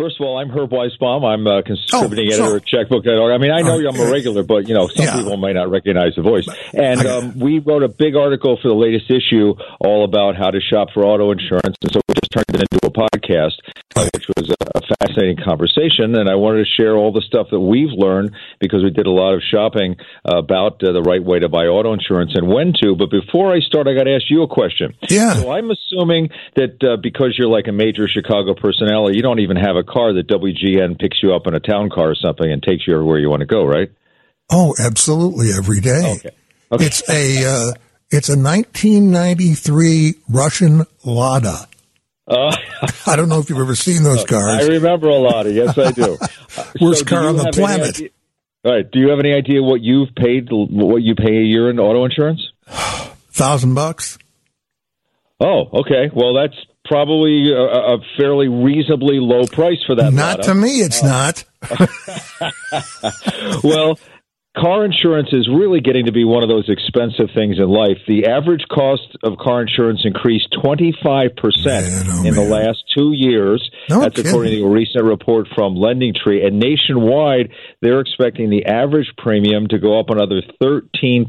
First of all, I'm Herb Weisbaum. I'm a contributing Oh, editor so- at Checkbook.org. I mean, I know Uh, I'm a regular, but you know, some yeah. people may not recognize the voice. And um, we wrote a big article for the latest issue all about how to shop for auto insurance, and so turned it into a podcast, uh, which was a, a fascinating conversation. And I wanted to share all the stuff that we've learned because we did a lot of shopping about uh, the right way to buy auto insurance and when to. But before I start, I got to ask you a question. Yeah. So I'm assuming that uh, because you're like a major Chicago personality, you don't even have a car that WGN picks you up in a town car or something and takes you everywhere you want to go, right? Oh, absolutely, every day. Okay. Okay. It's a uh, it's a 1993 Russian Lada. Uh, I don't know if you've ever seen those cars. I remember a lot of. Yes, I do. Uh, Worst do car you on the planet. idea- All right. Do you have any idea what you've paid? What you pay a year in auto insurance? Thousand bucks. Oh, okay. Well, that's probably a, a fairly reasonably low price for that. Not Lada. to me, it's not. well, car insurance is really getting to be one of those expensive things in life. The average cost of car insurance increased 25% Man, oh, in the last two years. No That's according to a recent report from LendingTree. And nationwide, they're expecting the average premium to go up another 13%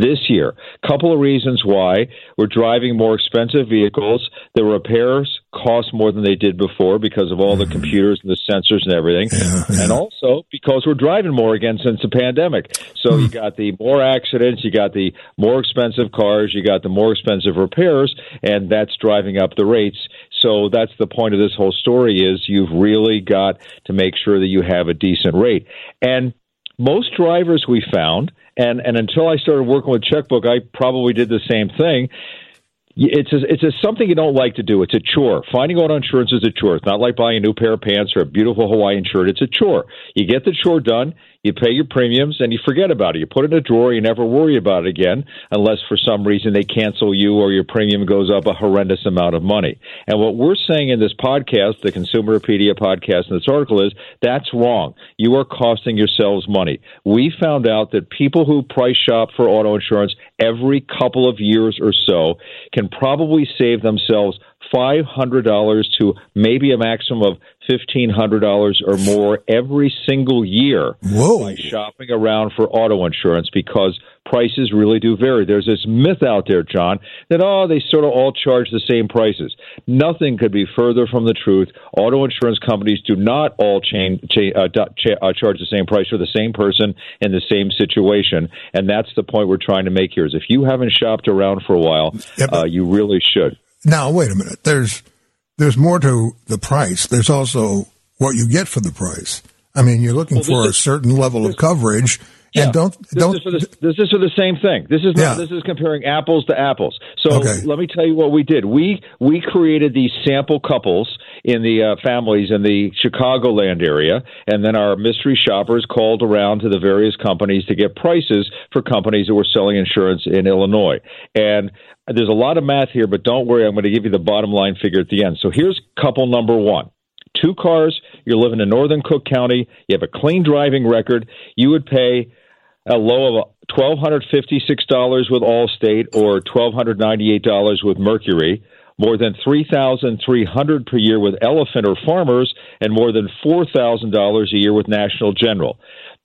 this year. Couple of reasons why we're driving more expensive vehicles. The repairs cost more than they did before because of all the mm-hmm. computers and the sensors and everything. Yeah, yeah. And also because we're driving more again since the pandemic. So you hmm. got the more accidents, you got the more expensive cars, you got the more expensive repairs, and that's driving up the rates. So that's the point of this whole story is you've really got to make sure that you have a decent rate. And most drivers we found, and, and until I started working with Checkbook, I probably did the same thing. It's a, it's a, something you don't like to do. It's a chore. Finding auto insurance is a chore. It's not like buying a new pair of pants or a beautiful Hawaiian shirt. It's a chore. You get the chore done, you pay your premiums, and you forget about it. You put it in a drawer. You never worry about it again, unless for some reason they cancel you or your premium goes up a horrendous amount of money. And what we're saying in this podcast, the Consumerpedia podcast, and this article is that's wrong. You are costing yourselves money. We found out that people who price shop for auto insurance every couple of years or so can probably save themselves $500 to maybe a maximum of $1,500 or more every single year Whoa. by shopping around for auto insurance because prices really do vary. There's this myth out there, John, that, oh, they sort of all charge the same prices. Nothing could be further from the truth. Auto insurance companies do not all chain, cha- uh, cha- uh, charge the same price for the same person in the same situation. And that's the point we're trying to make here is if you haven't shopped around for a while, uh, you really should. Now, wait a minute. There's there's more to the price. There's also what you get for the price. I mean, you're looking this for a certain level of coverage, Yeah. and don't This don't. is, for the, this is for the same thing. This is not, Yeah. this is comparing apples to apples. So Okay. let me tell you what we did. We we created these sample couples in the uh, families in the Chicagoland area, and then our mystery shoppers called around to the various companies to get prices for companies that were selling insurance in Illinois. And there's a lot of math here, but don't worry, I'm going to give you the bottom line figure at the end. So here's couple number one two cars, you're living in northern Cook County, you have a clean driving record, you would pay a low of $1,256 with Allstate or $1,298 with Mercury, more than $3,300 per year with Elephant or Farmers, and more than $4,000 a year with National General.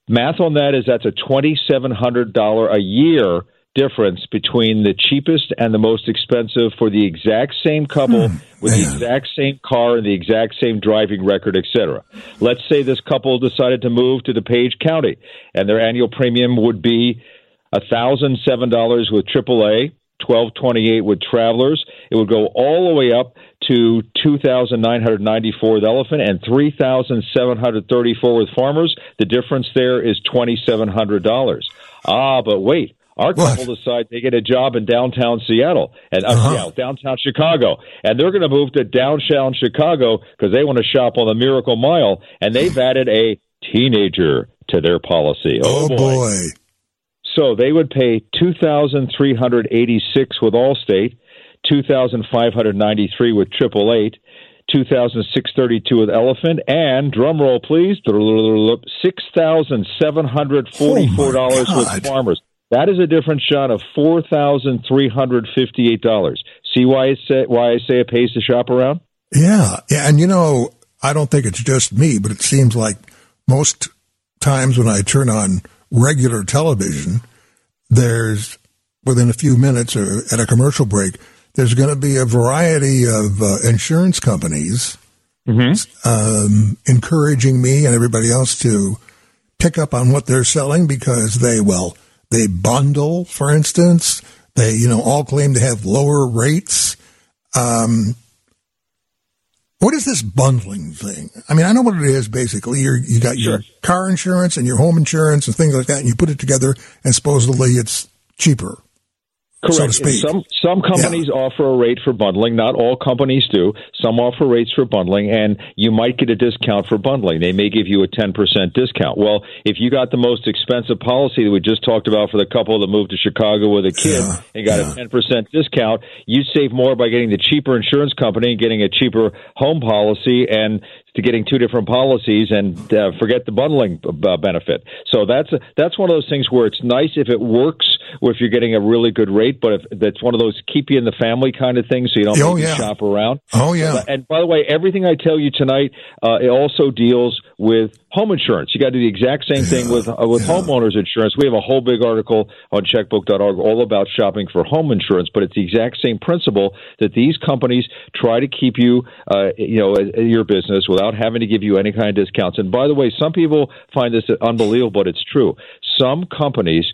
Math on that is that's a $2,700 a year difference between the cheapest and the most expensive for the exact same couple with the exact same car and the exact same driving record, etc. Let's say this couple decided to move to DuPage County and their annual premium would be $1,007 with AAA, 1228 with Travelers. It would go all the way up to 2,994 with Elephant and 3,734 with Farmers. The difference there is $2,700. Ah, but wait. Our What? couple decide they get a job in downtown Seattle and uh, Uh-huh. Seattle, downtown Chicago, and they're going to move to downtown Chicago because they want to shop on the Miracle Mile, and they've added a teenager to their policy. oh boy. So they would pay two thousand three hundred eighty six with Allstate, two thousand five hundred ninety three with Triple Eight, two thousand six thirty two with Elephant, and drum roll please, six thousand seven hundred forty four dollars Oh, with Farmers. That is a difference, Sean, of four thousand three hundred fifty eight dollars. See why I say why I say it pays to shop around? Yeah, yeah, and you know, I don't think it's just me, but it seems like most times when I turn on regular television, there's within a few minutes or at a commercial break, there's going to be a variety of uh, insurance companies mm-hmm. um, encouraging me and everybody else to pick up on what they're selling because they, well, they bundle, for instance. They, you know, all claim to have lower rates. Um, what is this bundling thing? I mean, I know what it is basically. you you got your sure. car insurance and your home insurance and things like that, and you put it together, and supposedly it's cheaper. Correct. So some some companies yeah. offer a rate for bundling. Not all companies do. Some offer rates for bundling, and you might get a discount for bundling. They may give you a ten percent discount. Well, if you got the most expensive policy that we just talked about for the couple that moved to Chicago with a kid yeah. and got yeah. a ten percent discount, you save more by getting the cheaper insurance company and getting a cheaper home policy, and to getting two different policies and uh, forget the bundling uh, benefit. So that's a, that's one of those things where it's nice if it works, or if you're getting a really good rate. But if that's one of those keep you in the family kind of things, so you don't oh, yeah. shop around. Oh yeah. And by the way, everything I tell you tonight, uh, it also deals with home insurance. You got to do the exact same thing with uh, with yeah. homeowners insurance. We have a whole big article on checkbook.org all about shopping for home insurance, but it's the exact same principle that these companies try to keep you, uh, you know, your business without having to give you any kind of discounts. And by the way, some people find this unbelievable, but it's true. Some companies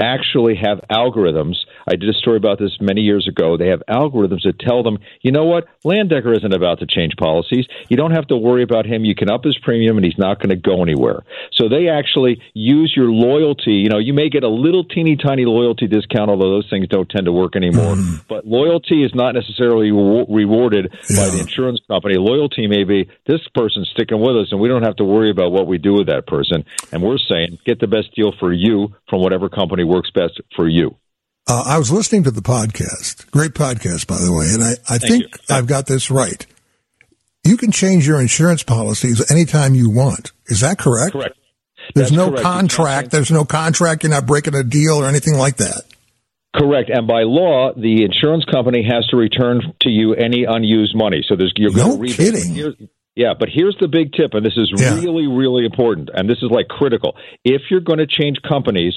actually have algorithms. I did a story about this many years ago. They have algorithms that tell them, you know what, Landecker isn't about to change policies. You don't have to worry about him. You can up his premium and he's not going to go anywhere. So they actually use your loyalty. You know, you may get a little teeny tiny loyalty discount, although those things don't tend to work anymore. Mm. But loyalty is not necessarily re- rewarded yeah. by the insurance company. Loyalty may be this person's sticking with us and we don't have to worry about what we do with that person. And we're saying get the best deal for you from whatever company works best for you. Uh, I was listening to the podcast. Great podcast, by the way. And I, I think you. I've got this right. You can change your insurance policies anytime you want. Is that correct? Correct. There's That's no correct. contract. There's no contract. You're not breaking a deal or anything like that. Correct, and by law, the insurance company has to return to you any unused money. So there's you're no going to kidding. Yeah, but here's the big tip, and this is yeah. really, really important, and this is like critical. If you're going to change companies,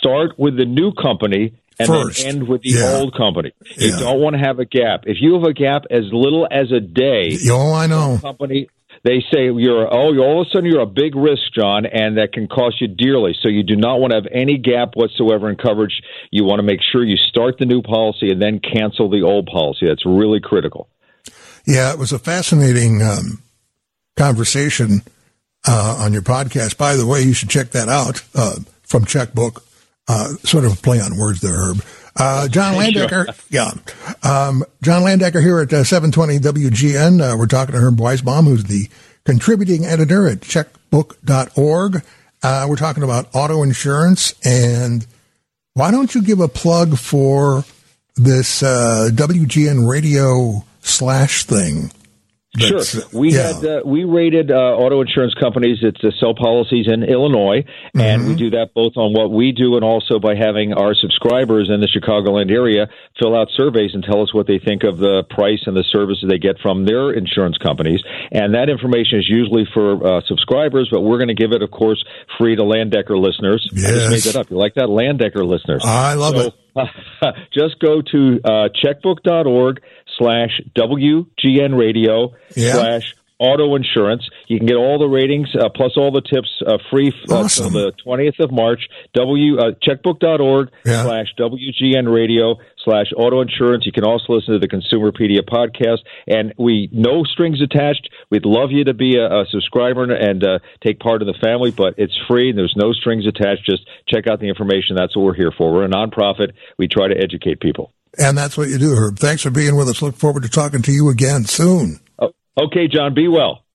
start with the new company and First. then end with the yeah. old company. You yeah. don't want to have a gap. If you have a gap as little as a day, oh, I know. Company, they say you're oh, all of a sudden you're a big risk, John, and that can cost you dearly. So you do not want to have any gap whatsoever in coverage. You want to make sure you start the new policy and then cancel the old policy. That's really critical. Yeah, it was a fascinating um, conversation uh, on your podcast. By the way, you should check that out uh, from Checkbook uh, sort of a play on words there, Herb. Uh, John Landecker, yeah. Um, John Landecker here at uh, 720 WGN. Uh, we're talking to Herb Weisbaum, who's the contributing editor at checkbook.org. Uh, we're talking about auto insurance. And why don't you give a plug for this uh, WGN radio slash thing? Sure. We yeah. had uh, we rated uh, auto insurance companies that uh, sell policies in Illinois, and mm-hmm. we do that both on what we do and also by having our subscribers in the Chicagoland area fill out surveys and tell us what they think of the price and the services they get from their insurance companies. And that information is usually for uh, subscribers, but we're going to give it, of course, free to Landecker listeners. Yes. I just made that up. You like that, Landecker listeners? I love so, it. just go to uh, checkbook.org slash WGN radio yeah. slash auto insurance. You can get all the ratings uh, plus all the tips uh, free uh, awesome. the 20th of March. W uh, checkbook.org yeah. slash WGN radio slash auto insurance. You can also listen to the Consumerpedia podcast. And we no strings attached. We'd love you to be a, a subscriber and uh, take part in the family, but it's free and there's no strings attached. Just check out the information. That's what we're here for. We're a nonprofit. We try to educate people. And that's what you do, Herb. Thanks for being with us. Look forward to talking to you again soon. Okay, John, be well.